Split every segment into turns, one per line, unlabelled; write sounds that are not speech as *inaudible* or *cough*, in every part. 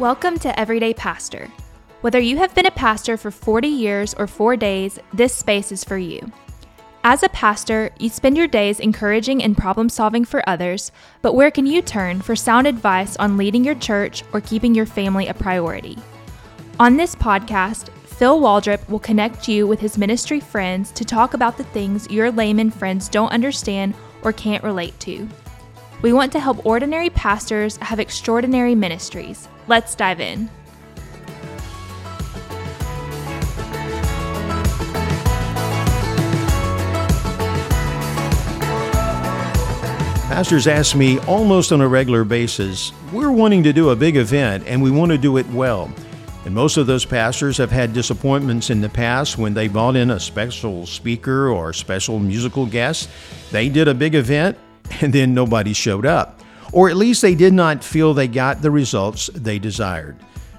Welcome to Everyday Pastor. Whether you have been a pastor for 40 years or four days, this space is for you. As a pastor, you spend your days encouraging and problem solving for others, but where can you turn for sound advice on leading your church or keeping your family a priority? On this podcast, Phil Waldrep will connect you with his ministry friends to talk about the things your layman friends don't understand or can't relate to. We want to help ordinary pastors have extraordinary ministries. Let's dive in.
Pastors ask me almost on a regular basis, we're wanting to do a big event and we want to do it well. And most of those pastors have had disappointments in the past when they brought in a special speaker or special musical guest. They did a big event *laughs* and then nobody showed up. Or at least they did not feel they got the results they desired.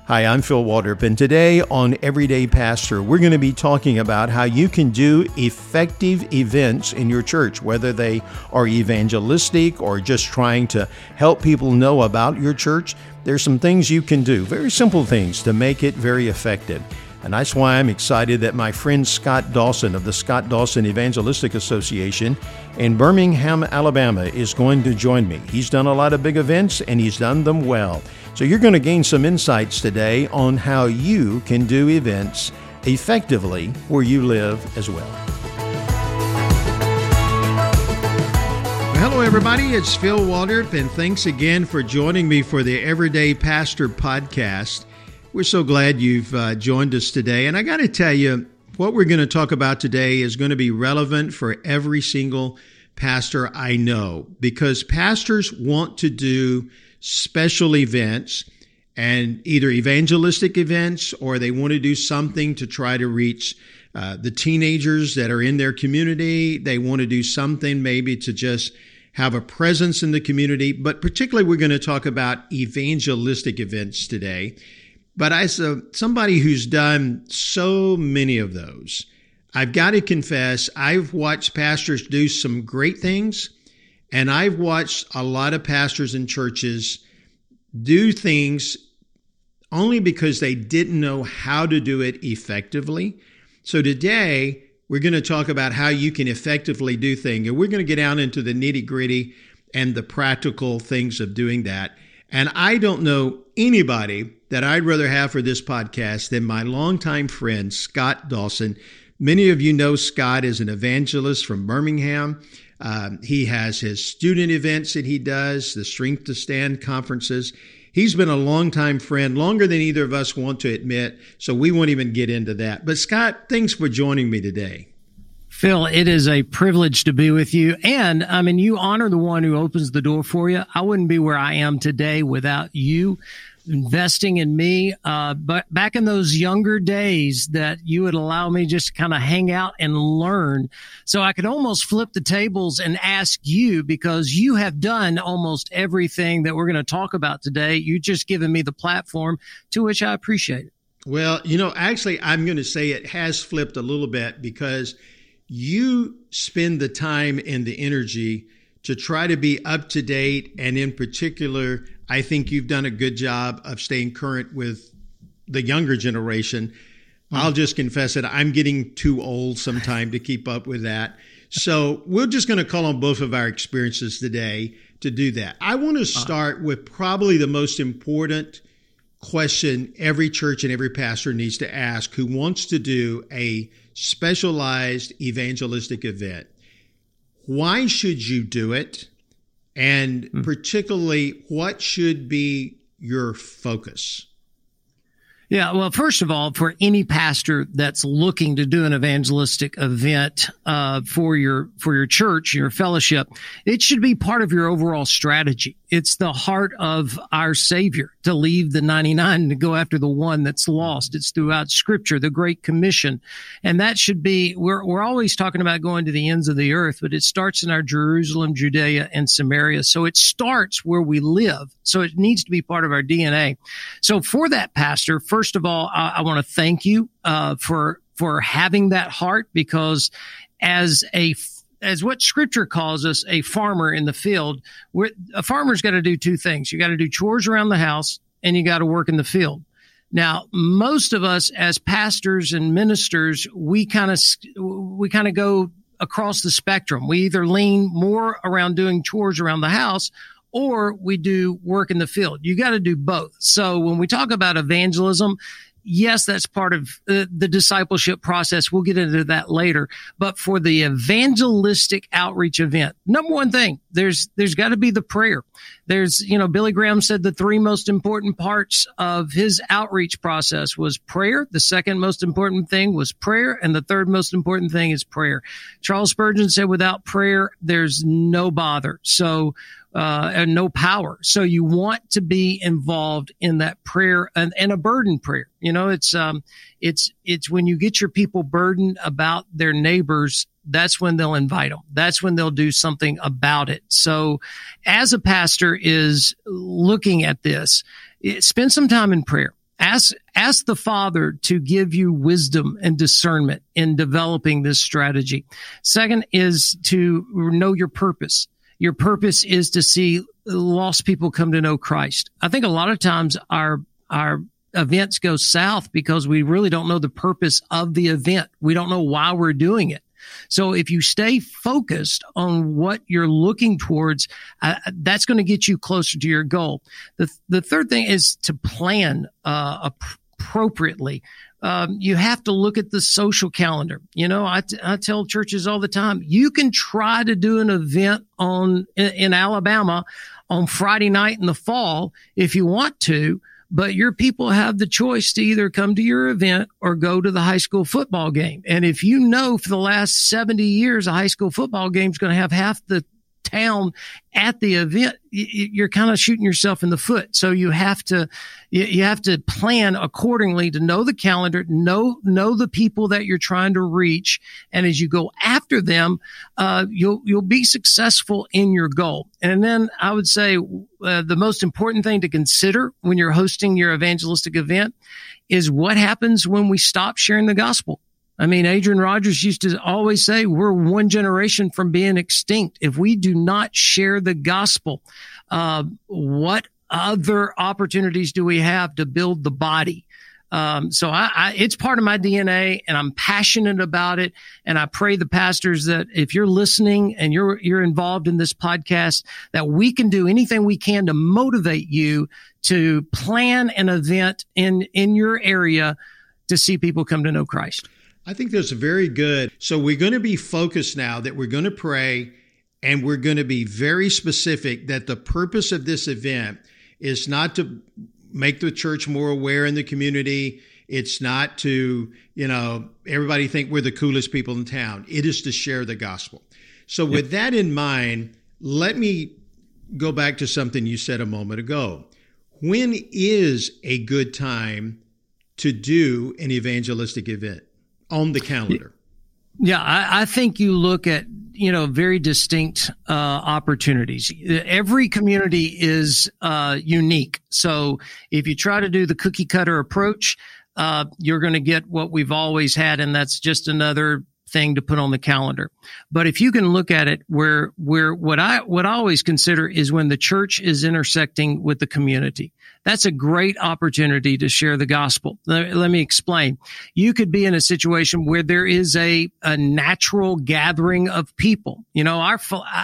Hi, I'm Phil Waldrep, and today on Everyday Pastor, we're going to be talking about how you can do effective events in your church, whether they are evangelistic or just trying to help people know about your church. There's some things you can do, very simple things, to make it very effective. And that's why I'm excited that my friend Scott Dawson of the Scott Dawson Evangelistic Association in Birmingham, Alabama, is going to join me. He's done a lot of big events and he's done them well. So you're going to gain some insights today on how you can do events effectively where you live as well. Hello, everybody. It's Phil Waldrep, and thanks again for joining me for the Everyday Pastor podcast. We're so glad you've uh, joined us today. And I got to tell you, what we're going to talk about today is going to be relevant for every single pastor I know because pastors want to do special events and either evangelistic events or they want to do something to try to reach uh, the teenagers that are in their community. They want to do something maybe to just have a presence in the community. But particularly, we're going to talk about evangelistic events today. But as a, somebody who's done so many of those, I've got to confess, I've watched pastors do some great things, and I've watched a lot of pastors and churches do things only because they didn't know how to do it effectively. So today, we're going to talk about how you can effectively do things, and we're going to get down into the nitty gritty and the practical things of doing that. And I don't know anybody that I'd rather have for this podcast than my longtime friend, Scott Dawson. Many of you know Scott is an evangelist from Birmingham. Um, he has his student events that he does, the Strength to Stand conferences. He's been a longtime friend, longer than either of us want to admit, so we won't even get into that. But Scott, thanks for joining me today.
Phil, it is a privilege to be with you. And I mean, you honor the one who opens the door for you. I wouldn't be where I am today without you investing in me. Uh, but back in those younger days that you would allow me just to kind of hang out and learn. So I could almost flip the tables and ask you because you have done almost everything that we're going to talk about today. You just given me the platform to which I appreciate it.
Well, you know, actually, I'm going to say it has flipped a little bit because you spend the time and the energy to try to be up to date. And in particular, I think you've done a good job of staying current with the younger generation. Mm-hmm. I'll just confess it, I'm getting too old sometime to keep up with that. So we're just going to call on both of our experiences today to do that. I want to uh-huh. start with probably the most important question every church and every pastor needs to ask who wants to do a specialized evangelistic event. Why should you do it? And hmm. particularly, what should be your focus?
Yeah, well, first of all, for any pastor that's looking to do an evangelistic event uh, for your for your church, your fellowship, it should be part of your overall strategy. It's the heart of our Savior to leave the 99 and to go after the one that's lost. It's throughout Scripture, the Great Commission, and that should be. We're we're always talking about going to the ends of the earth, but it starts in our Jerusalem, Judea, and Samaria. So it starts where we live. So it needs to be part of our DNA. So for that pastor, first first of all, I, I want to thank you uh, for for having that heart because as a as what scripture calls us a farmer in the field a farmer's got to do two things you got to do chores around the house and you got to work in the field. Now, most of us as pastors and ministers, we kind of, we kind of go across the spectrum. We either lean more around doing chores around the house or we do work in the field. You got to do both. So when we talk about evangelism, yes, that's part of uh, the discipleship process. We'll get into that later. But for the evangelistic outreach event, number one thing, there's, there's got to be the prayer. There's, you know, Billy Graham said the three most important parts of his outreach process was prayer. The second most important thing was prayer. And the third most important thing is prayer. Charles Spurgeon said without prayer, there's no bother. So uh, and no power. So you want to be involved in that prayer and, and a burden prayer. You know, it's, um, it's, it's when you get your people burdened about their neighbors, that's when they'll invite them. That's when they'll do something about it. So as a pastor is looking at this, spend some time in prayer. Ask, ask the father to give you wisdom and discernment in developing this strategy. Second is to know your purpose your purpose is to see lost people come to know Christ. I think a lot of times our, our events go south because we really don't know the purpose of the event. We don't know why we're doing it. So if you stay focused on what you're looking towards, uh, that's going to get you closer to your goal. The, the third thing is to plan, uh, appropriately um, you have to look at the social calendar. You know, I, t- I tell churches all the time, you can try to do an event on in, in Alabama on Friday night in the fall if you want to, but your people have the choice to either come to your event or go to the high school football game. And if you know for the last 70 years, a high school football game is going to have half the town at the event, you're kind of shooting yourself in the foot. So you have to, you have to plan accordingly to know the calendar, know, know the people that you're trying to reach. And as you go after them, uh, you'll, you'll be successful in your goal. And then I would say uh, the most important thing to consider when you're hosting your evangelistic event is what happens when we stop sharing the gospel. I mean, Adrian Rogers used to always say we're one generation from being extinct. If we do not share the gospel, uh, what other opportunities do we have to build the body? Um, so I, I, it's part of my DNA and I'm passionate about it. And I pray the pastors that if you're listening and you're, you're involved in this podcast, that we can do anything we can to motivate you to plan an event in, in your area to see people come to know Christ.
I think that's very good. So we're going to be focused now that we're going to pray and we're going to be very specific that the purpose of this event is not to make the church more aware in the community. It's not to, you know, everybody think we're the coolest people in town. It is to share the gospel. So with that in mind, let me go back to something you said a moment ago. When is a good time to do an evangelistic event? On the calendar?
Yeah, I, I think you look at you know very distinct uh, opportunities. Every community is uh, unique, so if you try to do the cookie cutter approach, uh, you're going to get what we've always had, and that's just another thing to put on the calendar. But if you can look at it where, where what I, what I always consider is when the church is intersecting with the community. That's a great opportunity to share the gospel. Let, let me explain. You could be in a situation where there is a, a natural gathering of people. You know, our,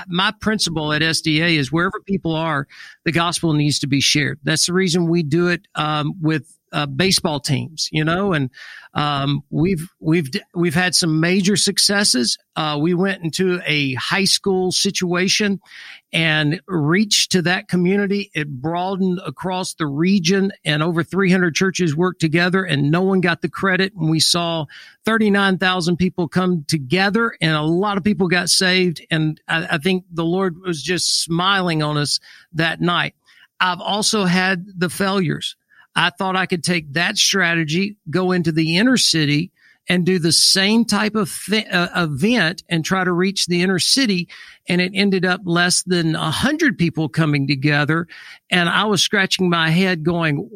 my principle at SDA is wherever people are, the gospel needs to be shared. That's the reason we do it, um, with uh, baseball teams, you know, and um, we've we've we've had some major successes. Uh, we went into a high school situation and reached to that community. It broadened across the region, and over 300 churches worked together, and no one got the credit. And we saw 39,000 people come together, and a lot of people got saved. And I, I think the Lord was just smiling on us that night. I've also had the failures. I thought I could take that strategy, go into the inner city and do the same type of th- uh, event and try to reach the inner city. And it ended up less than a hundred people coming together. And I was scratching my head going,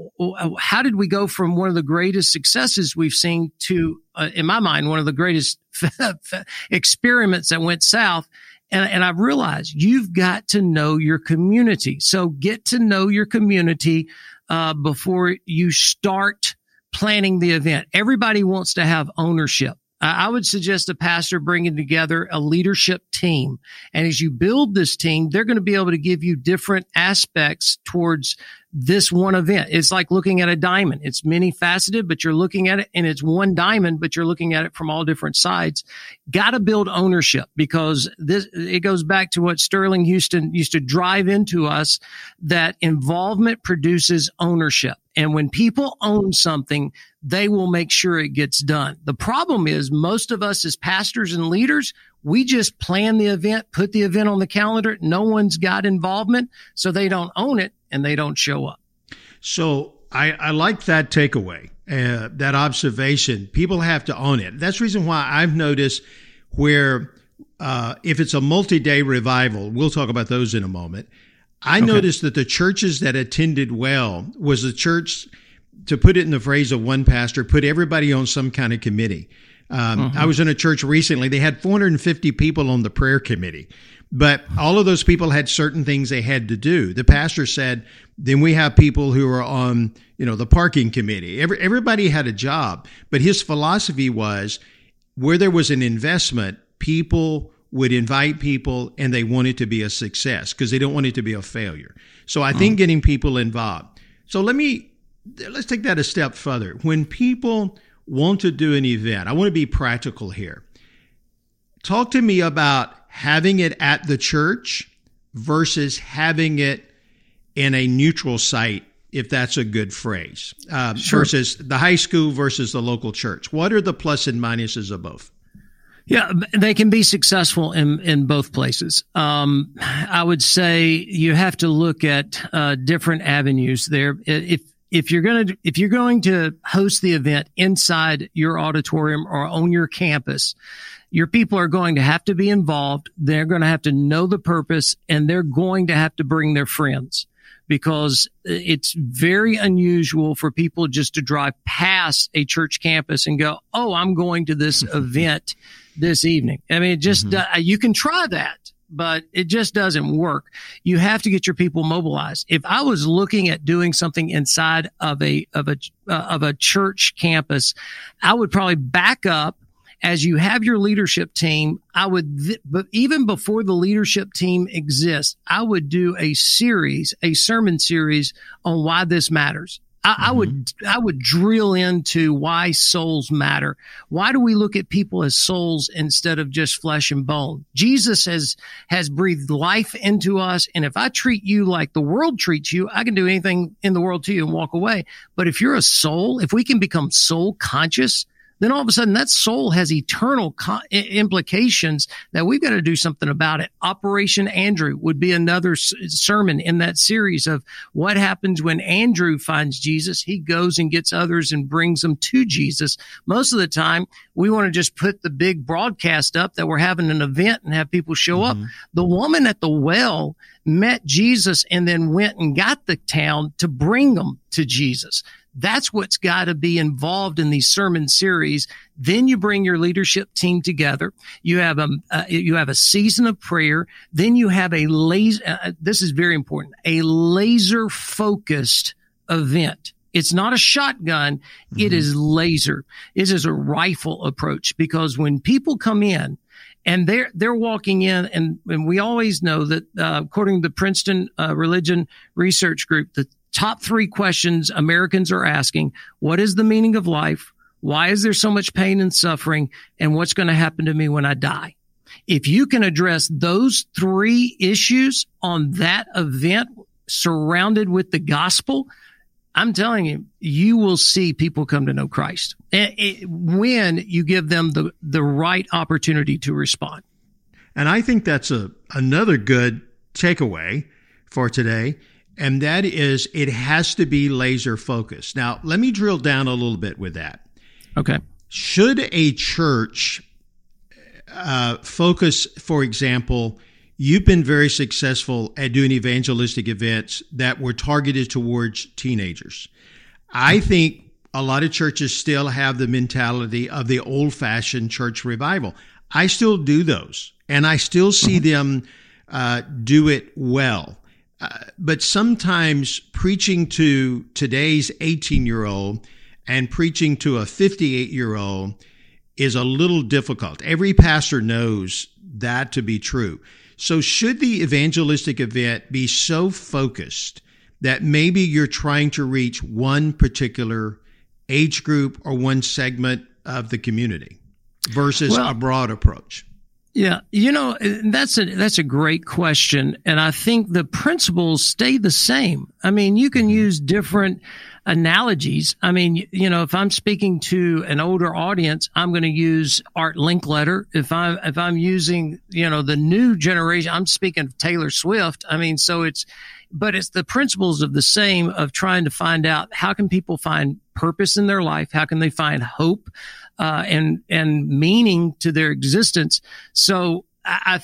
how did we go from one of the greatest successes we've seen to, uh, in my mind, one of the greatest *laughs* experiments that went south? And, and I've realized you've got to know your community. So get to know your community uh, before you start planning the event. Everybody wants to have ownership. I would suggest a pastor bringing together a leadership team. And as you build this team, they're going to be able to give you different aspects towards this one event. It's like looking at a diamond. It's many faceted, but you're looking at it and it's one diamond, but you're looking at it from all different sides. Got to build ownership because this, it goes back to what Sterling Huston used to drive into us that involvement produces ownership. And when people own something, they will make sure it gets done. The problem is most of us as pastors and leaders, we just plan the event, put the event on the calendar. No one's got involvement. So they don't own it and they don't show up.
So I, I like that takeaway, uh, that observation. People have to own it. That's the reason why I've noticed where uh, if it's a multi-day revival, we'll talk about those in a moment. I okay. noticed that the churches that attended well was the church, to put it in the phrase of one pastor, put everybody on some kind of committee. Um, uh-huh. I was in a church recently. They had 450 people on the prayer committee, but all of those people had certain things they had to do. The pastor said, then we have people who are on, you know, the parking committee. Every, everybody had a job, but his philosophy was where there was an investment, people would invite people and they want it to be a success because they don't want it to be a failure. So I think mm. getting people involved. So let me let's take that a step further. When people want to do an event, I want to be practical here. Talk to me about having it at the church versus having it in a neutral site, if that's a good phrase, uh, sure. versus the high school versus the local church. What are the plus and minuses of both?
Yeah, they can be successful in, in both places. Um, I would say you have to look at uh, different avenues there. If if you're going to if you're going to host the event inside your auditorium or on your campus, your people are going to have to be involved. They're going to have to know the purpose, and they're going to have to bring their friends because it's very unusual for people just to drive past a church campus and go, "Oh, I'm going to this *laughs* event." this evening. I mean, just, mm-hmm. uh, you can try that, but it just doesn't work. You have to get your people mobilized. If I was looking at doing something inside of a, of a, uh, of a church campus, I would probably back up as you have your leadership team, I would, th- but even before the leadership team exists, I would do a series, a sermon series on why this matters. I, mm-hmm. I, would I would drill into why souls matter. Why do we look at people as souls instead of just flesh and bone? Jesus has has breathed life into us, and if I treat you like the world treats you, I can do anything in the world to you and walk away. But if you're a soul, if we can become soul conscious, then all of a sudden that soul has eternal co- implications that we've got to do something about it. Operation Andrew would be another s- sermon in that series of what happens when Andrew finds Jesus. He goes and gets others and brings them to Jesus. Most of the time, we want to just put the big broadcast up that we're having an event and have people show mm-hmm. up. The woman at the well met Jesus and then went and got the town to bring them to Jesus. That's what's got to be involved in these sermon series. Then you bring your leadership team together. You have a, uh, you have a season of prayer. Then you have a laser, uh, this is very important, a laser focused event. It's not a shotgun. Mm-hmm. It is laser. It is a rifle approach because when people come in, and they're they're walking in, and, and we always know that uh, according to the Princeton uh, Religion Research Group, the top three questions Americans are asking. What is the meaning of life? Why is there so much pain and suffering? And what's going to happen to me when I die? If you can address those three issues on that event surrounded with the gospel, I'm telling you, you will see people come to know Christ when you give them the, the right opportunity to respond.
And I think that's a, another good takeaway for today and that is it has to be laser focused. Now, let me drill down a little bit with that.
Okay.
Should a church uh, focus, for example, you've been very successful at doing evangelistic events that were targeted towards teenagers. I think a lot of churches still have the mentality of the old fashioned church revival. I still do those, and I still see mm-hmm. them uh, do it well. Uh, but sometimes preaching to today's 18 year old and preaching to a 58 year old is a little difficult. Every pastor knows that to be true. So, should the evangelistic event be so focused that maybe you're trying to reach one particular age group or one segment of the community versus well, a broad approach?
Yeah, you know that's a that's a great question, and I think the principles stay the same. I mean, you can mm-hmm. use different analogies. I mean, you know, if I'm speaking to an older audience, I'm going to use Art Linkletter. If I'm if I'm using you know the new generation, I'm speaking of Taylor Swift. I mean, so it's but it's the principles of the same of trying to find out how can people find purpose in their life, how can they find hope uh, and and meaning to their existence. So I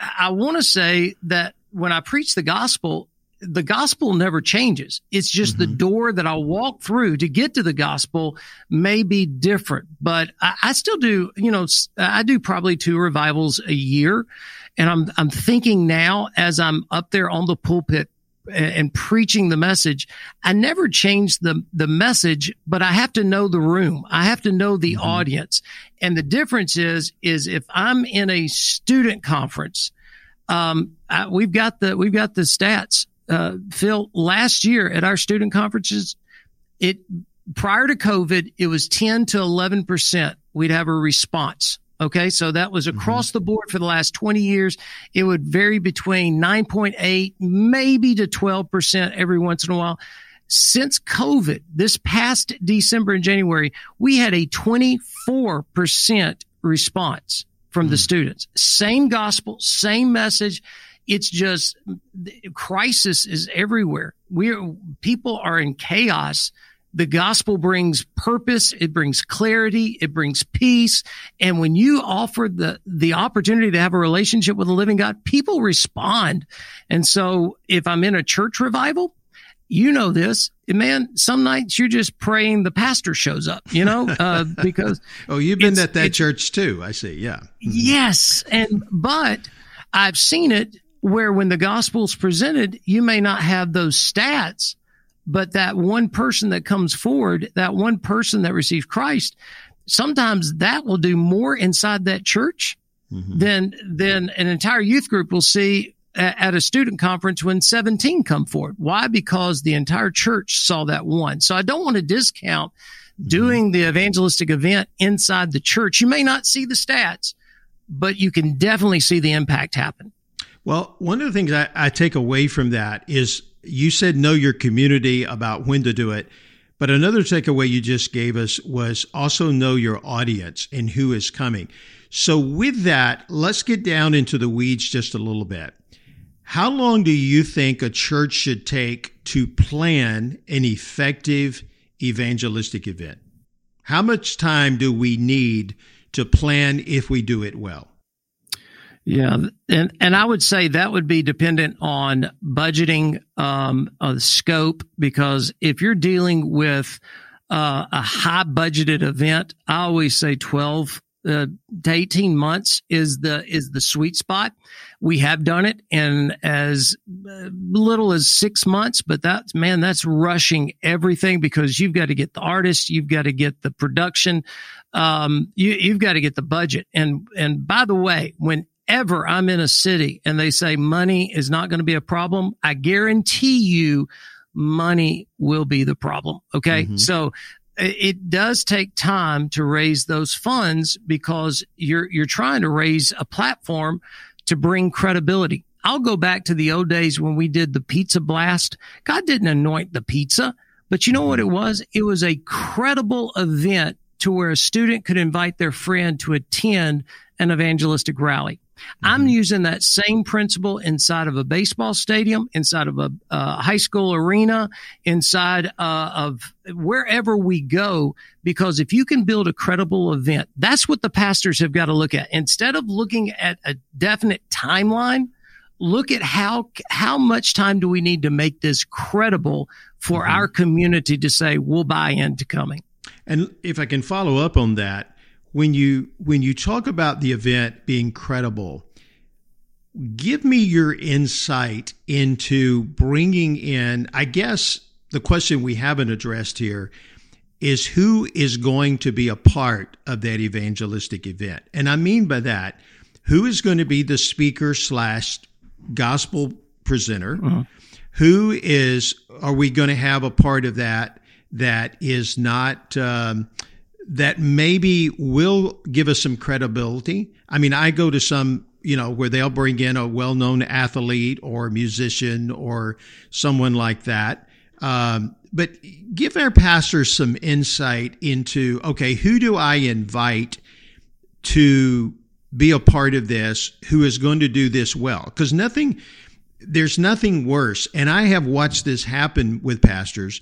I, I want to say that when I preach the gospel, the gospel never changes. It's just mm-hmm. the door that I walk through to get to the gospel may be different, but I, I, still do, you know, I do probably two revivals a year. And I'm, I'm thinking now as I'm up there on the pulpit and preaching the message, I never change the, the message, but I have to know the room. I have to know the mm-hmm. audience. And the difference is, is if I'm in a student conference, um, I, we've got the, we've got the stats. Uh, Phil, last year at our student conferences, it, prior to COVID, it was 10 to 11%. We'd have a response. Okay. So that was mm-hmm. across mm-hmm. the board for the last 20 years. It would vary between 9.8, maybe to 12% every once in a while. Since COVID, this past December and January, we had a 24% response from mm-hmm. the mm. students. Same gospel, same message. It's just crisis is everywhere. We're people are in chaos the gospel brings purpose. It brings clarity. It brings peace. And when you offer the, the opportunity to have a relationship with the living God, people respond. And so if I'm in a church revival, you know this, man. Some nights you're just praying the pastor shows up, you know, uh, *laughs* because
oh, you've been at that church too. I see. Yeah.
Mm-hmm. Yes, and but I've seen it where when the gospel's presented, you may not have those stats, but that one person that comes forward, that one person that receives Christ, sometimes that will do more inside that church mm-hmm. than than an entire youth group will see at a student conference when 17 come forward. Why? Because the entire church saw that one. So I don't want to discount mm-hmm. doing the evangelistic event inside the church. You may not see the stats, but you can definitely see the impact happen.
Well, one of the things I, I take away from that is you said know your community about when to do it. But another takeaway you just gave us was also know your audience and who is coming. So, with that, let's get down into the weeds just a little bit. How long do you think a church should take to plan an effective evangelistic event? How much time do we need to plan if we do it well?
Yeah, and and I would say that would be dependent on budgeting, um, uh, scope, because if you're dealing with uh, a high budgeted event, I always say twelve uh, to eighteen months is the is the sweet spot. We have done it in as uh, little as six months, but that's man, that's rushing everything because you've got to get the artist, you've got to get the production, um, you, you've got to get the budget. And and by the way, when ever I'm in a city and they say money is not going to be a problem, I guarantee you money will be the problem. Okay. Mm-hmm. So it does take time to raise those funds because you're, you're trying to raise a platform to bring credibility. I'll go back to the old days when we did the pizza blast. God didn't anoint the pizza, but you know what it was? It was a credible event to where a student could invite their friend to attend an evangelistic rally. Mm-hmm. I'm using that same principle inside of a baseball stadium, inside of a, high school arena, inside uh, of wherever we go. Because if you can build a credible event, that's what the pastors have got to look at. Instead of looking at a definite timeline, look at how how much time do we need to make this credible for mm-hmm. our community to say we'll buy into coming.
And if I can follow up on that, when you when you talk about the event being credible, Give me your insight into bringing in, I guess the question we haven't addressed here is who is going to be a part of that evangelistic event. And I mean by that, who is going to be the speaker slash gospel presenter? Uh-huh. Who is, are we going to have a part of that that is not, um, that maybe will give us some credibility? I mean, I go to some you know, where they'll bring in a well known athlete or musician or someone like that. Um, but give our pastors some insight into okay, who do I invite to be a part of this who is going to do this well? Because nothing, there's nothing worse. And I have watched this happen with pastors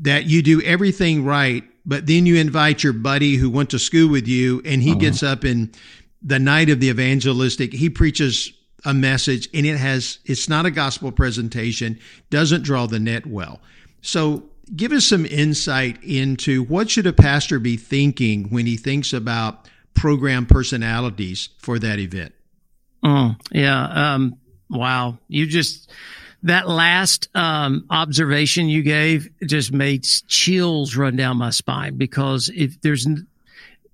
that you do everything right, but then you invite your buddy who went to school with you and he uh-huh. gets up and the night of the evangelistic, he preaches a message and it has, it's not a gospel presentation, doesn't draw the net well. So give us some insight into what should a pastor be thinking when he thinks about program personalities for that event?
Oh, yeah. Um, wow. You just, that last um, observation you gave just made chills run down my spine because if there's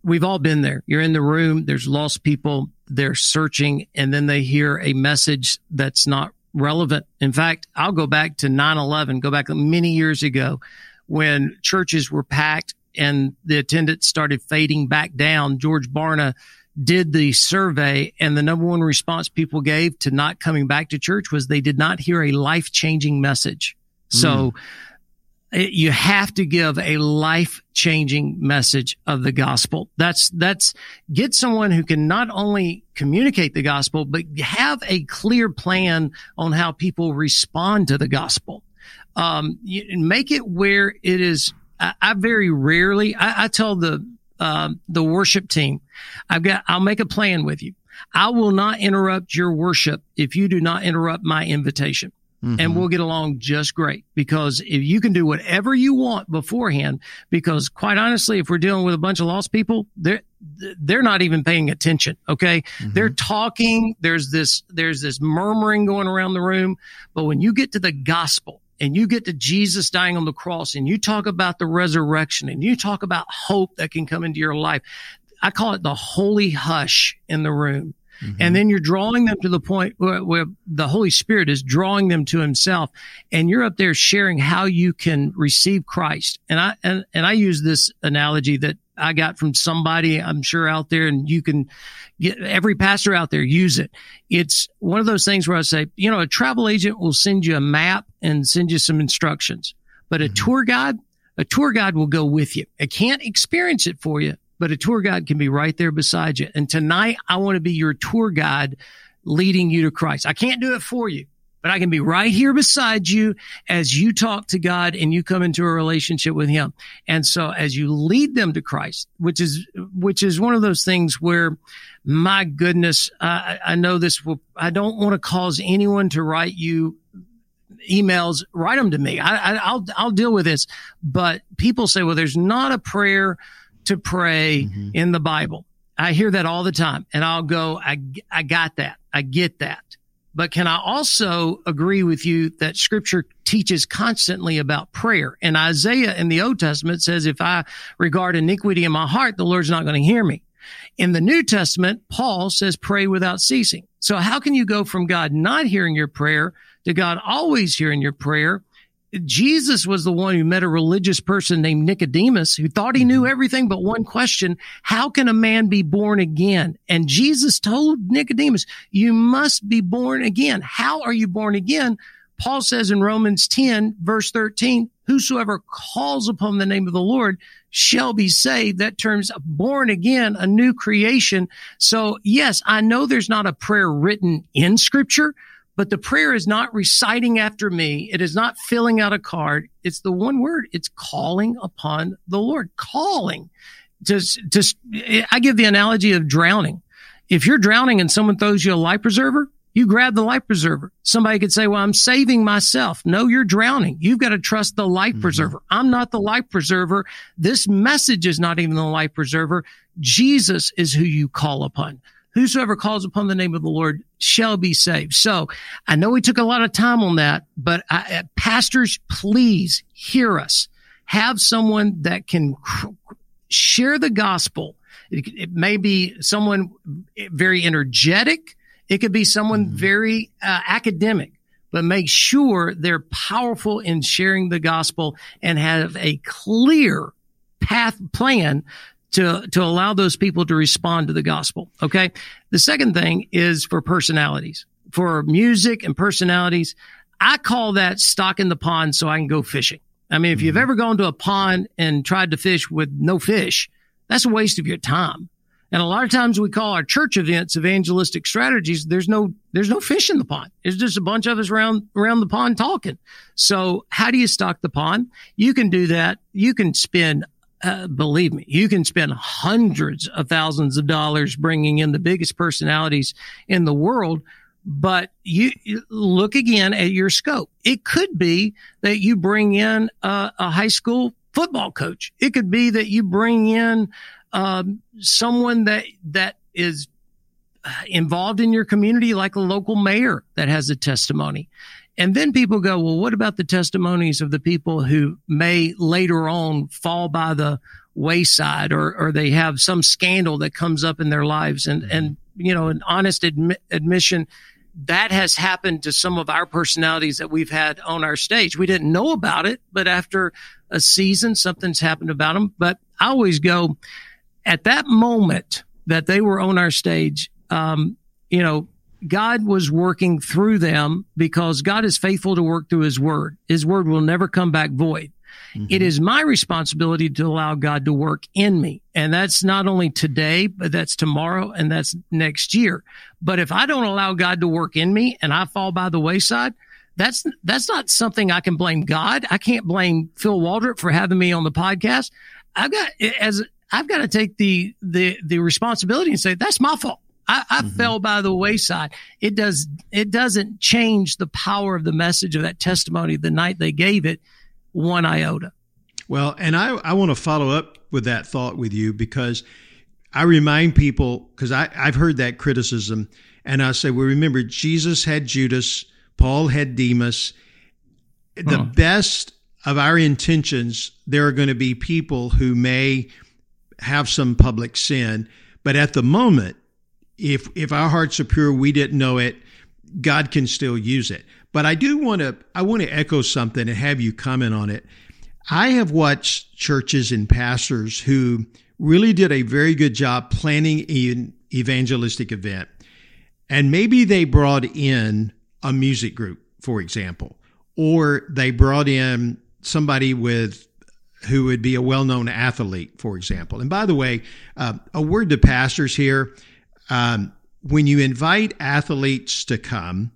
we've all been there. You're in the room, there's lost people, they're searching, and then they hear a message that's not relevant. In fact, I'll go back to 9 11, go back many years ago when churches were packed and the attendance started fading back down. George Barna did the survey and the number one response people gave to not coming back to church was they did not hear a life changing message. So, mm you have to give a life changing message of the gospel. That's, that's get someone who can not only communicate the gospel, but have a clear plan on how people respond to the gospel. Um, you, make it where it is. I, I very rarely, I, I tell the, uh, the worship team, I've got, I'll make a plan with you. I will not interrupt your worship if you do not interrupt my invitation. Mm-hmm. and we'll get along just great because if you can do whatever you want beforehand, because quite honestly, if we're dealing with a bunch of lost people, they're, they're not even paying attention. Okay. Mm-hmm. They're talking. There's this, there's this murmuring going around the room. But when you get to the gospel and you get to Jesus dying on the cross and you talk about the resurrection and you talk about hope that can come into your life, I call it the holy hush in the room. Mm-hmm. And then you're drawing them to the point where, where, the Holy Spirit is drawing them to himself. And you're up there sharing how you can receive Christ. And I, and, and I use this analogy that I got from somebody I'm sure out there and you can get every pastor out there use it. It's one of those things where I say, you know, a travel agent will send you a map and send you some instructions, but a mm-hmm. tour guide, a tour guide will go with you. It can't experience it for you, but a tour guide can be right there beside you. And tonight I want to be your tour guide leading you to Christ. I can't do it for you, but I can be right here beside you as you talk to God and you come into a relationship with him. And so as you lead them to Christ, which is, which is one of those things where my goodness, I, I know this will, I don't want to cause anyone to write you emails, write them to me. I, will I'll deal with this. But people say, well, there's not a prayer to pray mm-hmm. in the Bible. I hear that all the time and I'll go, I, I got that. I get that. But can I also agree with you that scripture teaches constantly about prayer? And Isaiah in the Old Testament says, if I regard iniquity in my heart, the Lord's not going to hear me. In the New Testament, Paul says, pray without ceasing. So how can you go from God not hearing your prayer to God always hearing your prayer Jesus was the one who met a religious person named Nicodemus who thought he knew mm-hmm. everything but one question. How can a man be born again? And Jesus told Nicodemus, you must be born again. How are you born again? Paul says in Romans 10 verse 13, whosoever calls upon the name of the Lord shall be saved. That term's born again, a new creation. So yes, I know there's not a prayer written in scripture, but the prayer is not reciting after me. It is not filling out a card. It's the one word. It's calling upon the Lord. Calling. Just, just, I give the analogy of drowning. If you're drowning and someone throws you a life preserver, you grab the life preserver. Somebody could say, well, I'm saving myself. No, you're drowning. You've got to trust the life mm-hmm. preserver. I'm not the life preserver. This message is not even the life preserver. Jesus is who you call upon. Whosoever calls upon the name of the Lord shall be saved. So I know we took a lot of time on that, but I, pastors, please hear us. Have someone that can share the gospel. It, it, may be someone very energetic. It could be someone mm-hmm. very uh, academic but make sure they're powerful in sharing the gospel and have a clear path plan to, to allow those people to respond to the gospel. Okay. The second thing is for personalities, for music and personalities. I call that stock in the pond so I can go fishing. I mean, if you've mm-hmm. ever gone to a pond and tried to fish with no fish, that's a waste of your time. And a lot of times we call our church events evangelistic strategies. There's no, there's no fish in the pond. It's just a bunch of us around, around the pond talking. So how do you stock the pond? You can do that. You can spend, uh, believe me, you can spend hundreds of thousands of dollars bringing in the biggest personalities in the world. But you, you look again at your scope. It could be that you bring in a, a high school football coach. It could be that you bring in um, someone that that is uh, involved in your community, like a local mayor that has a testimony. And then people go, well, what about the testimonies of the people who may later on fall by the wayside or, or they have some scandal that comes up in their lives? And, mm-hmm. and, you know, an honest admi- admission, that has happened to some of our personalities that we've had on our stage. We didn't know about it, but after a season, something's happened about them. But I always go, at that moment that they were on our stage, um, you know, God was working through them because God is faithful to work through his word. His word will never come back void. Mm-hmm. It is my responsibility to allow God to work in me. And that's not only today, but that's tomorrow and that's next year. But if I don't allow God to work in me and I fall by the wayside, that's, that's not something I can blame God. I can't blame Phil Waldrep for having me on the podcast. I've got, as, I've got to take the, the, the responsibility and say, that's my fault. I, I mm-hmm. fell by the wayside. It does, it doesn't change the power of the message of that testimony the night they gave it one iota.
Well, and I, I want to follow up with that thought with you because I remind people, because I've heard that criticism, and I say, well, remember, Jesus had Judas, Paul had Demas. The huh. best of our intentions, there are going to be people who may have some public sin. But at the moment, if if our hearts are pure, we didn't know it, God can still use it. But I do want to I want to echo something and have you comment on it. I have watched churches and pastors who really did a very good job planning an evangelistic event. And maybe they brought in a music group, for example, or they brought in somebody with who would be a well known athlete, for example. And by the way, uh, a word to pastors here um, when you invite athletes to come,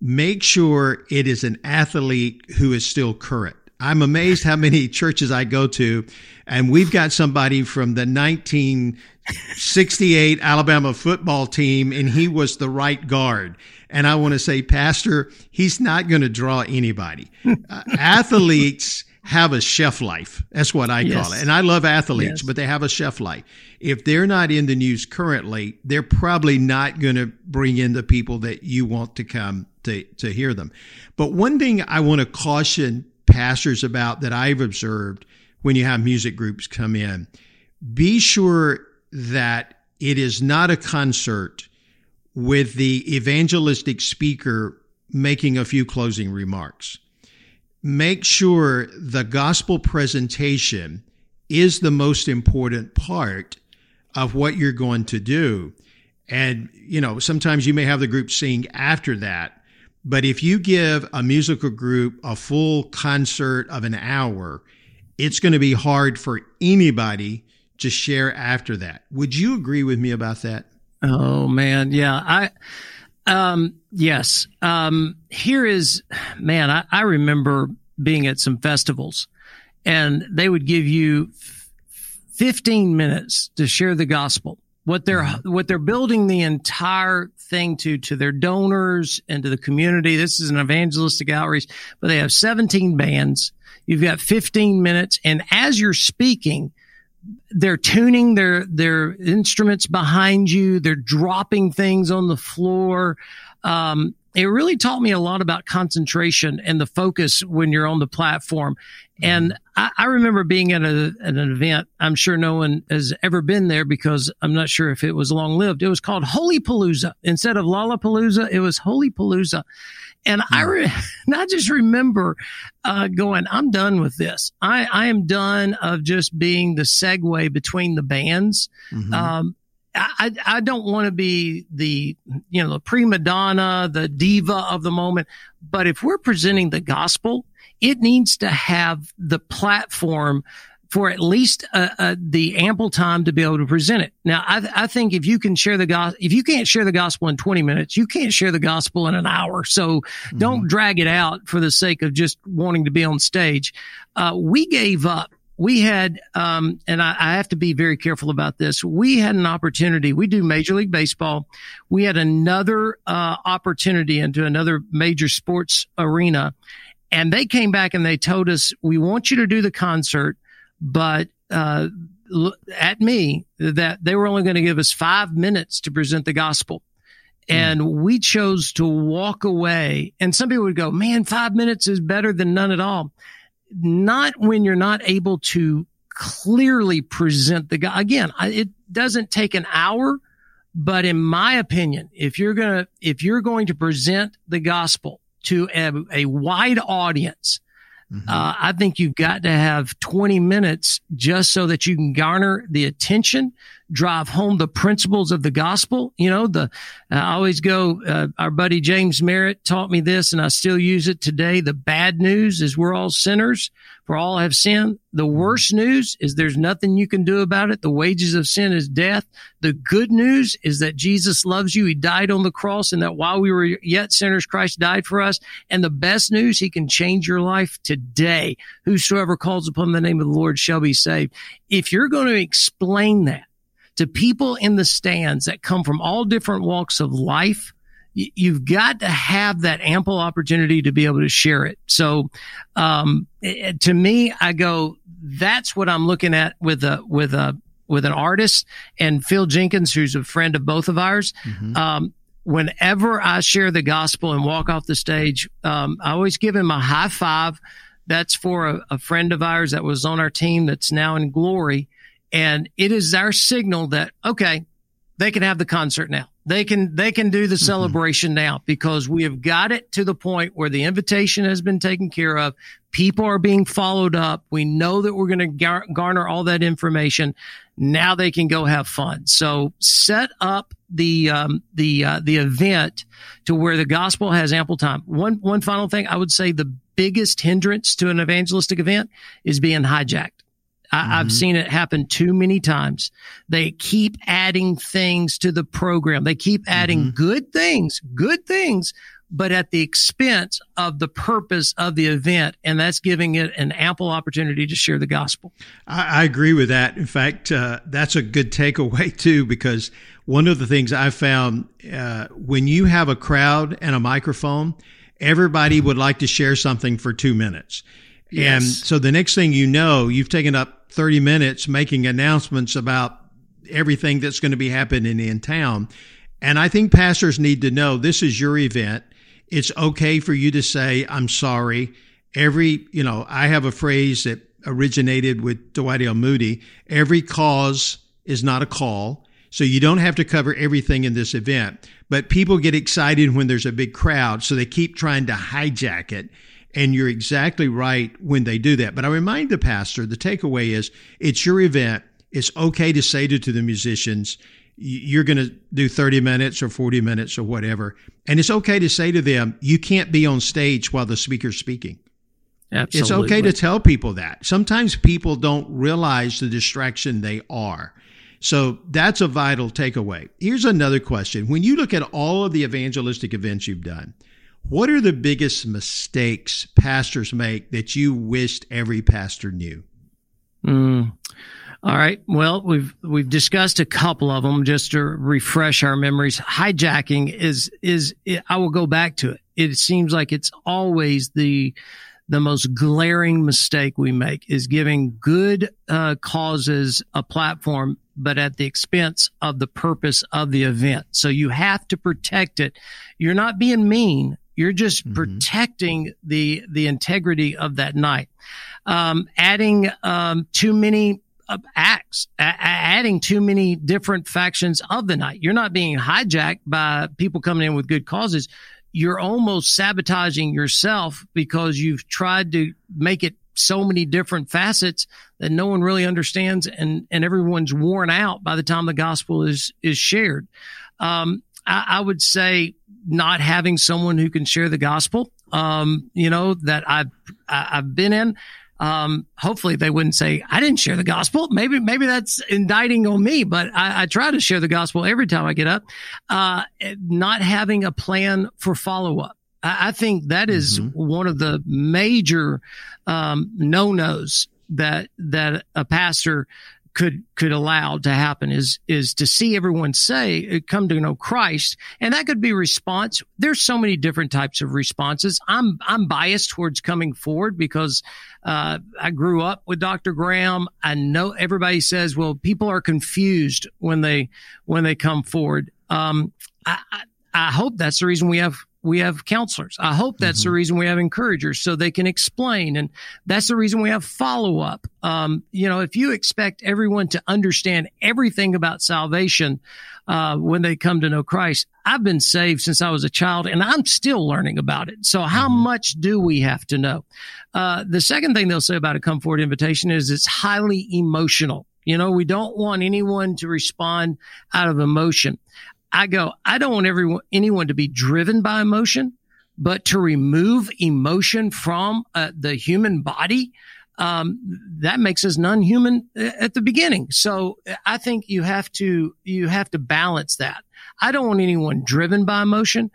make sure it is an athlete who is still current. I'm amazed how many churches I go to, and we've got somebody from the 1968 Alabama football team, and he was the right guard. And I want to say, Pastor, he's not going to draw anybody. Uh, athletes have a chef life. That's what I yes. call it. And I love athletes, yes. but they have a chef life. If they're not in the news currently, they're probably not going to bring in the people that you want to come to, to hear them. But one thing I want to caution pastors about that I've observed when you have music groups come in, be sure that it is not a concert with the evangelistic speaker making a few closing remarks make sure the gospel presentation is the most important part of what you're going to do. And, you know, sometimes you may have the group sing after that. But if you give a musical group a full concert of an hour, it's going to be hard for anybody to share after that. Would you agree with me about that?
Oh man, yeah. I um, yes. Um, here is, man, I, I remember being at some festivals and they would give you 15 minutes to share the gospel. What they're, mm-hmm. what they're building the entire thing to, to their donors and to the community. This is an evangelistic outreach, but they have 17 bands. You've got 15 minutes. And as you're speaking, they're tuning their their instruments behind you. They're dropping things on the floor. Um, it really taught me a lot about concentration and the focus when you're on the platform. And I, I remember being at, a, at an event. I'm sure no one has ever been there because I'm not sure if it was long lived. It was called Holy Palooza. Instead of Lollapalooza, it was Holy Palooza. And I, hmm. re- *laughs* I just remember uh, going, I'm done with this. I, I am done of just being the segue between the bands. Mm-hmm. Um, I, I don't want to be the, you know, the prima donna, the diva of the moment. But if we're presenting the gospel, it needs to have the platform for at least uh, uh, the ample time to be able to present it. Now, I, I think if you can share the gospel, if you can't share the gospel in 20 minutes, you can't share the gospel in an hour. So mm-hmm. don't drag it out for the sake of just wanting to be on stage. Uh, we gave up we had, um, and I, I, have to be very careful about this. We had an opportunity. We do Major League Baseball. We had another uh, opportunity into another major sports arena, and they came back and they told us, "We want you to do the concert, but." Uh, at me that they were only going to give us five minutes to present the gospel. And mm. we chose to walk away. And some people would go, man, five minutes is better than none at all not when you're not able to clearly present the guy. Again, it doesn't take an hour, but in my opinion, if you're going to, if you're going to present the gospel to a, a wide audience, Mm-hmm. Uh, I think you've got to have 20 minutes just so that you can garner the attention, drive home the principles of the gospel. You know, the, I always go, uh, our buddy James Merritt taught me this and I still use it today. The bad news is we're all sinners for all have sinned. The worst news is there's nothing you can do about it. The wages of sin is death. The good news is that Jesus loves you. He died on the cross and that while we were yet sinners, Christ died for us. And the best news, he can change your life today. Whosoever calls upon the name of the Lord shall be saved. If you're going to explain that to people in the stands that come from all different walks of life, you've got to have that ample opportunity to be able to share it. So, um, to me, I go, that's what I'm looking at with a, with a, with an artist and Phil Jenkins, who's a friend of both of ours. Mm-hmm. Um, whenever I share the gospel and walk off the stage, um, I always give him a high five. That's for a, a friend of ours that was on our team that's now in glory. And it is our signal that, okay, they can have the concert now. They can they can do the mm-hmm. celebration mm-hmm. now because we have got it to the point where the invitation has been taken care of. People are being followed up. We know that we're going to gar- garner all that information. Now they can go have fun. So set up the um, the uh, the event to where the gospel has ample time. One one final thing i would say the biggest hindrance to an evangelistic event is being hijacked I, mm-hmm. seen it happen too many times. They keep adding things to the program. They keep adding mm-hmm. good things, good things, but at the expense of the purpose of the event. And that's giving it an ample opportunity to share the gospel.
I, I agree with that. In fact, uh, that's a good takeaway *laughs* too, because one of the things I found, uh, when you have a crowd and a microphone, everybody would like to share something for two minutes. Yes. And so the next thing you know, you've taken up 30 minutes making announcements about everything that's going to be happening in town. And I think pastors need to know this is your event. It's okay for you to say, I'm sorry. Every, you know, I have a phrase that originated with Dwight L. Moody. Every cause is not a call. So you don't have to cover everything in this event, but people get excited when there's a big crowd. So they keep trying to hijack it. And you're exactly right when they do that. But I remind the pastor, the takeaway is it's your event. It's okay to say to, to the musicians, you're going to do 30 minutes or 40 minutes or whatever. And it's okay to say to them, you can't be on stage while the speaker's speaking. Absolutely. It's okay to tell people that. Sometimes people don't realize the distraction they are. So that's a vital takeaway. Here's another question. When you look at all of the evangelistic events you've done, what are the biggest mistakes pastors make that you wished every pastor knew?
Mm. All right. Well, we've we've discussed a couple of them just to refresh our memories. Hijacking is is I will go back to it. It seems like it's always the the most glaring mistake we make is giving good uh, causes a platform, but at the expense of the purpose of the event. So you have to protect it. You're not being mean. You're just mm-hmm. protecting the the integrity of that night. Um, adding um, too many uh, acts, a- adding too many different factions of the night. You're not being hijacked by people coming in with good causes you're almost sabotaging yourself because you've tried to make it so many different facets that no one really understands and, and everyone's worn out by the time the gospel is, is shared. Um, I, I, would say not having someone who can share the gospel, um, you know, that I've, I've been in um, hopefully they wouldn't say I didn't share the gospel. Maybe maybe that's indicting on me, but I, I try to share the gospel every time I get up. Uh, not having a plan for follow up. I, I, think that is mm-hmm. one of the major um, no nos that that a pastor could could allow to happen is is to see everyone say uh, come to know Christ. And that could be response. There's so many different types of responses. I'm I'm biased towards coming forward because uh, I grew up with Dr. Graham. I know everybody says well people are confused when they when they come forward. Um, I, I I hope that's the reason we have we have counselors. I hope that's mm-hmm. the reason we have encouragers so they can explain. And that's the reason we have follow up. Um, you know, if you expect everyone to understand everything about salvation, uh, when they come to know Christ, I've been saved since I was a child and I'm still learning about it. So how mm-hmm. much do we have to know? Uh, the second thing they'll say about a come forward invitation is it's highly emotional. You know, we don't want anyone to respond out of emotion. I go, I don't want everyone, anyone to be driven by emotion, but to remove emotion from uh, the human body, um, that makes us non-human uh, at the beginning. So I think you have to, you have to balance that. I don't want anyone driven by emotion,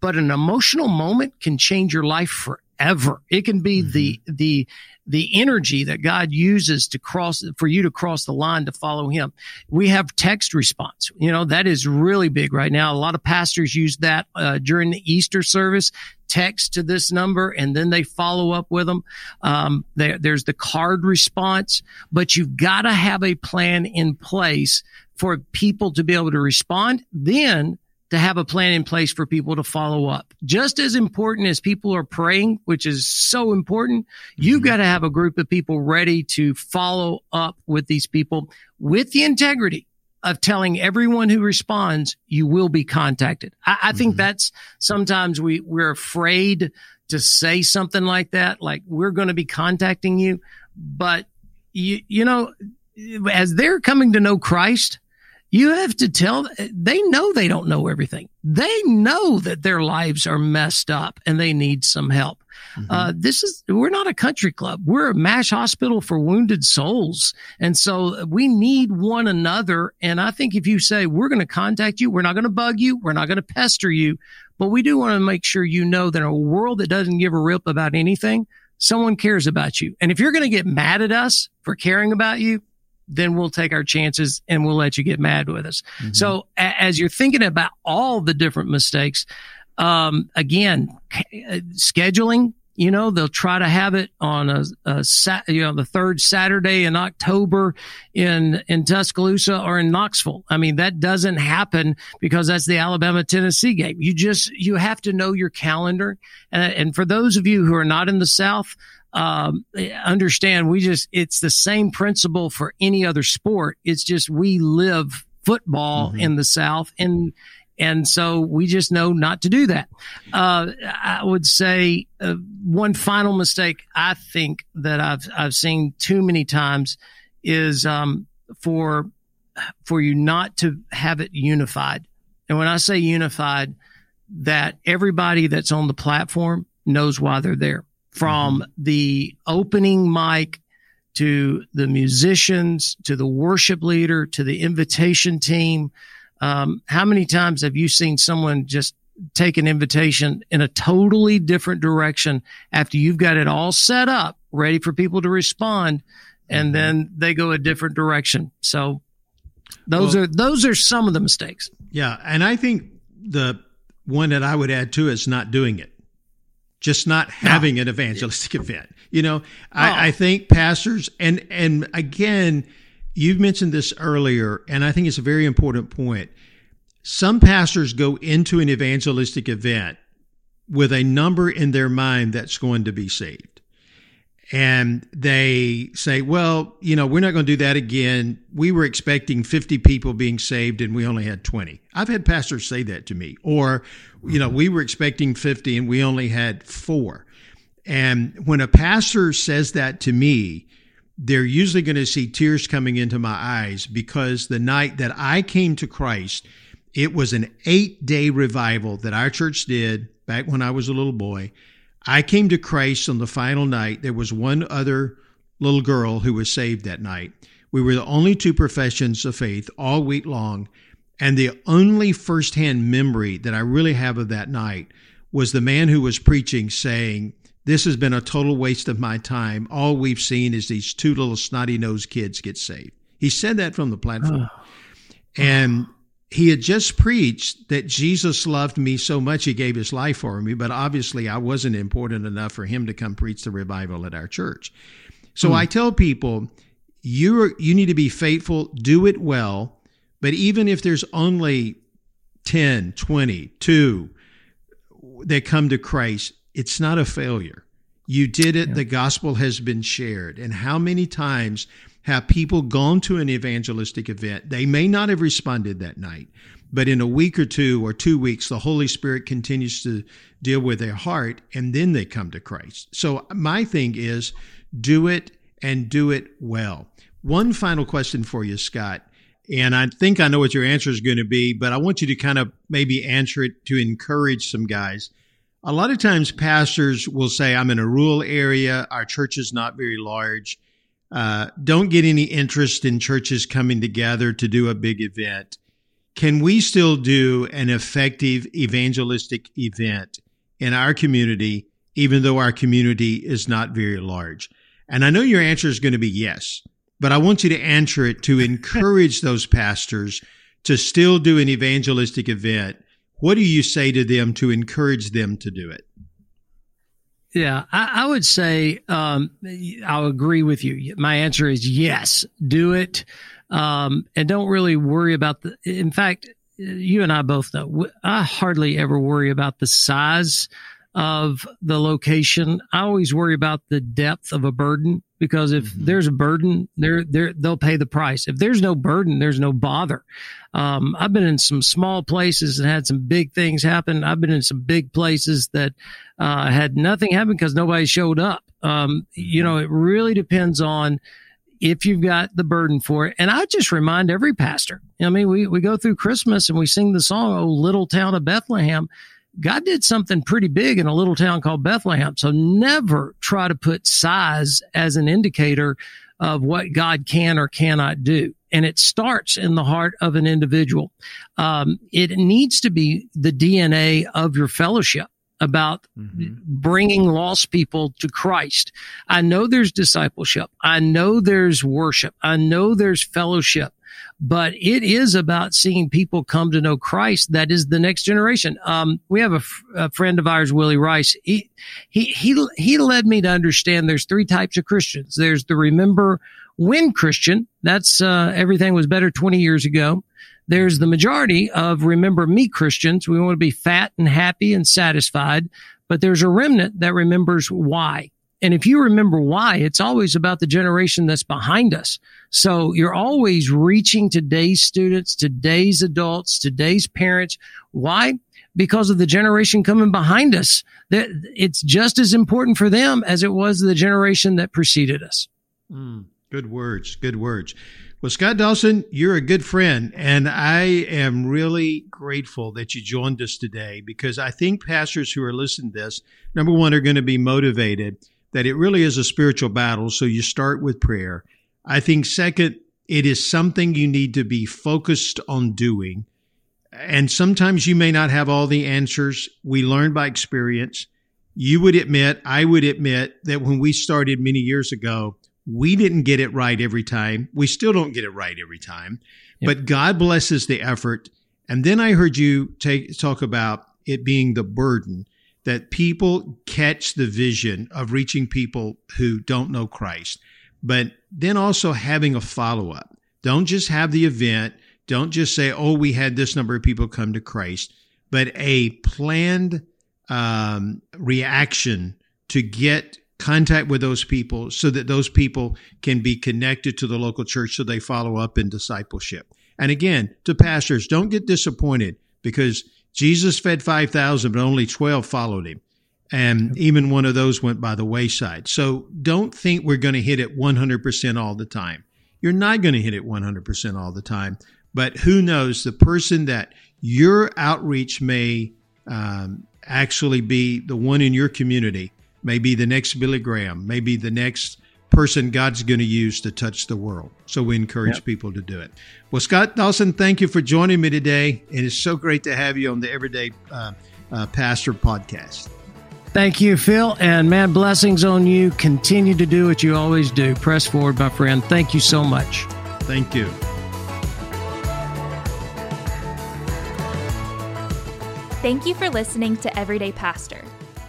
but an emotional moment can change your life forever. It can be mm-hmm. the, the, the energy that God uses to cross for you to cross the line to follow him. We have text response. You know, that is really big right now. A lot of pastors use that uh, during the Easter service text to this number and then they follow up with them. Um, there, there's the card response, but you've got to have a plan in place for people to be able to respond. Then to have a plan in place for people to follow up. Just as important as people are praying, which is so important, you've mm-hmm. got to have a group of people ready to follow up with these people with the integrity of telling everyone who responds, you will be contacted. I, I think mm-hmm. that's sometimes we, we're afraid to say something like that, like we're going to be contacting you. But you, you know, as they're coming to know Christ, you have to tell, they know they don't know everything. They know that their lives are messed up and they need some help. Mm-hmm. Uh, this is, we're not a country club. We're a MASH hospital for wounded souls. And so we need one another. And I think if you say, we're going to contact you, we're not going to bug you, we're not going to pester you, but we do want to make sure you know that in a world that doesn't give a rip about anything, someone cares about you. And if you're going to get mad at us for caring about you, then we'll take our chances and we'll let you get mad with us. Mm-hmm. So a- as you're thinking about all the different mistakes, um, again, uh, scheduling, you know, they'll try to have it on a, a sat, you know, the third Saturday in October in, in Tuscaloosa or in Knoxville. I mean, that doesn't happen because that's the Alabama Tennessee game. You just, you have to know your calendar. And, and for those of you who are not in the South, um, understand we just, it's the same principle for any other sport. It's just we live football mm-hmm. in the South and, and so we just know not to do that. Uh, I would say uh, one final mistake I think that I've, I've seen too many times is, um, for, for you not to have it unified. And when I say unified, that everybody that's on the platform knows why they're there from mm-hmm. the opening mic to the musicians to the worship leader to the invitation team. Um, how many times have you seen someone just take an invitation in a totally different direction after you've got it all set up, ready for people to respond, and mm-hmm. then they go a different direction? So those well, are those are some of the mistakes.
Yeah, and I think the one that I would add to is not doing it just not having no. an evangelistic event. You know, oh. I, I think pastors and and again, you've mentioned this earlier, and I think it's a very important point. Some pastors go into an evangelistic event with a number in their mind that's going to be saved and they say, well, you know, we're not going to do that again. We were expecting 50 people being saved and we only had 20. I've had pastors say that to me. Or, you know, we were expecting 50 and we only had four. And when a pastor says that to me, they're usually going to see tears coming into my eyes because the night that I came to Christ, it was an eight day revival that our church did back when I was a little boy. I came to Christ on the final night. There was one other little girl who was saved that night. We were the only two professions of faith all week long. And the only firsthand memory that I really have of that night was the man who was preaching saying, This has been a total waste of my time. All we've seen is these two little snotty nosed kids get saved. He said that from the platform. and he had just preached that Jesus loved me so much he gave his life for me, but obviously I wasn't important enough for him to come preach the revival at our church. So mm. I tell people, you you need to be faithful, do it well, but even if there's only 10, 20, 2 that come to Christ, it's not a failure. You did it, yeah. the gospel has been shared. And how many times have people gone to an evangelistic event. They may not have responded that night, but in a week or two or two weeks, the Holy Spirit continues to deal with their heart and then they come to Christ. So my thing is do it and do it well. One final question for you, Scott. And I think I know what your answer is going to be, but I want you to kind of maybe answer it to encourage some guys. A lot of times pastors will say, I'm in a rural area. Our church is not very large uh, don't get any interest in churches coming together to do a big event. Can we still do an effective evangelistic event in our community, even though our community is not very large? And I know your answer is going to be yes, but I want you to answer it to encourage *laughs* those pastors to still do an evangelistic event. What do you say to them to encourage them to do it?
Yeah, I, I would say um, I'll agree with you. My answer is yes, do it, um, and don't really worry about the. In fact, you and I both know I hardly ever worry about the size of the location. I always worry about the depth of a burden because if mm-hmm. there's a burden, they're, they're, they'll pay the price. If there's no burden, there's no bother. Um, I've been in some small places and had some big things happen. I've been in some big places that, uh, had nothing happen because nobody showed up. Um, you know, it really depends on, if you've got the burden for it. And I just remind every pastor, I mean, we, we go through Christmas and we sing the song, Oh, little town of Bethlehem. God did something pretty big in a little town called Bethlehem. So never try to put size as an indicator of what God can or cannot do. And it starts in the heart of an individual. Um, it needs to be the DNA of your fellowship about mm-hmm. bringing lost people to Christ. I know there's discipleship. I know there's worship. I know there's fellowship but it is about seeing people come to know Christ. That is the next generation. Um, we have a, f- a friend of ours, Willie Rice. He, he, he, he led me to understand there's three types of Christians. There's the remember when Christian. That's, uh, everything was better 20 years ago. There's the majority of remember me Christians. We want to be fat and happy and satisfied, but there's a remnant that remembers why. And if you remember why, it's always about the generation that's behind us. So you're always reaching today's students, today's adults, today's parents. Why? Because of the generation coming behind us. It's just as important for them as it was the generation that preceded us.
Mm, good words. Good words. Well, Scott Dawson, you're a good friend, and I am really grateful that you joined us today because I think pastors who are listening to this, number one, are going to be motivated that it really is a spiritual battle. So you start with prayer. I think, second, it is something you need to be focused on doing. And sometimes you may not have all the answers. We learn by experience. You would admit, I would admit that when we started many years ago, we didn't get it right every time. We still don't get it right every time, yep. but God blesses the effort. And then I heard you take, talk about it being the burden that people catch the vision of reaching people who don't know Christ, but then also having a follow up. Don't just have the event. Don't just say, oh, we had this number of people come to Christ, but a planned um, reaction to get contact with those people so that those people can be connected to the local church so they follow up in discipleship. And again, to pastors, don't get disappointed because Jesus fed 5,000, but only 12 followed him. And even one of those went by the wayside. So don't think we're going to hit it 100% all the time. You're not going to hit it 100% all the time. But who knows, the person that your outreach may um, actually be the one in your community, maybe the next Billy Graham, maybe the next person God's going to use to touch the world. So we encourage yep. people to do it. Well, Scott Dawson, thank you for joining me today. It is so great to have you on the Everyday uh, uh, Pastor podcast.
Thank you, Phil. And man, blessings on you. Continue to do what you always do. Press forward, my friend. Thank you so much.
Thank you.
Thank you for listening to Everyday Pastor.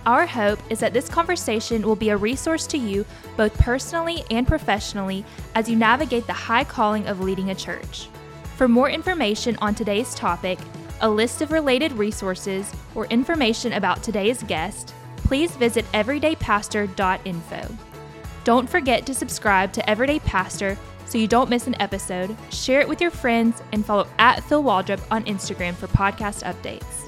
Our hope is that this conversation will be a resource to you both personally and professionally as you navigate the high calling of leading a church. For more information on today's topic, a list of related resources, or information about today's guest, please visit everydaypastor.info. Don't forget to subscribe to Everyday Pastor so you don't miss an episode, share it with your friends, and follow at Phil Waldrep on Instagram for podcast updates.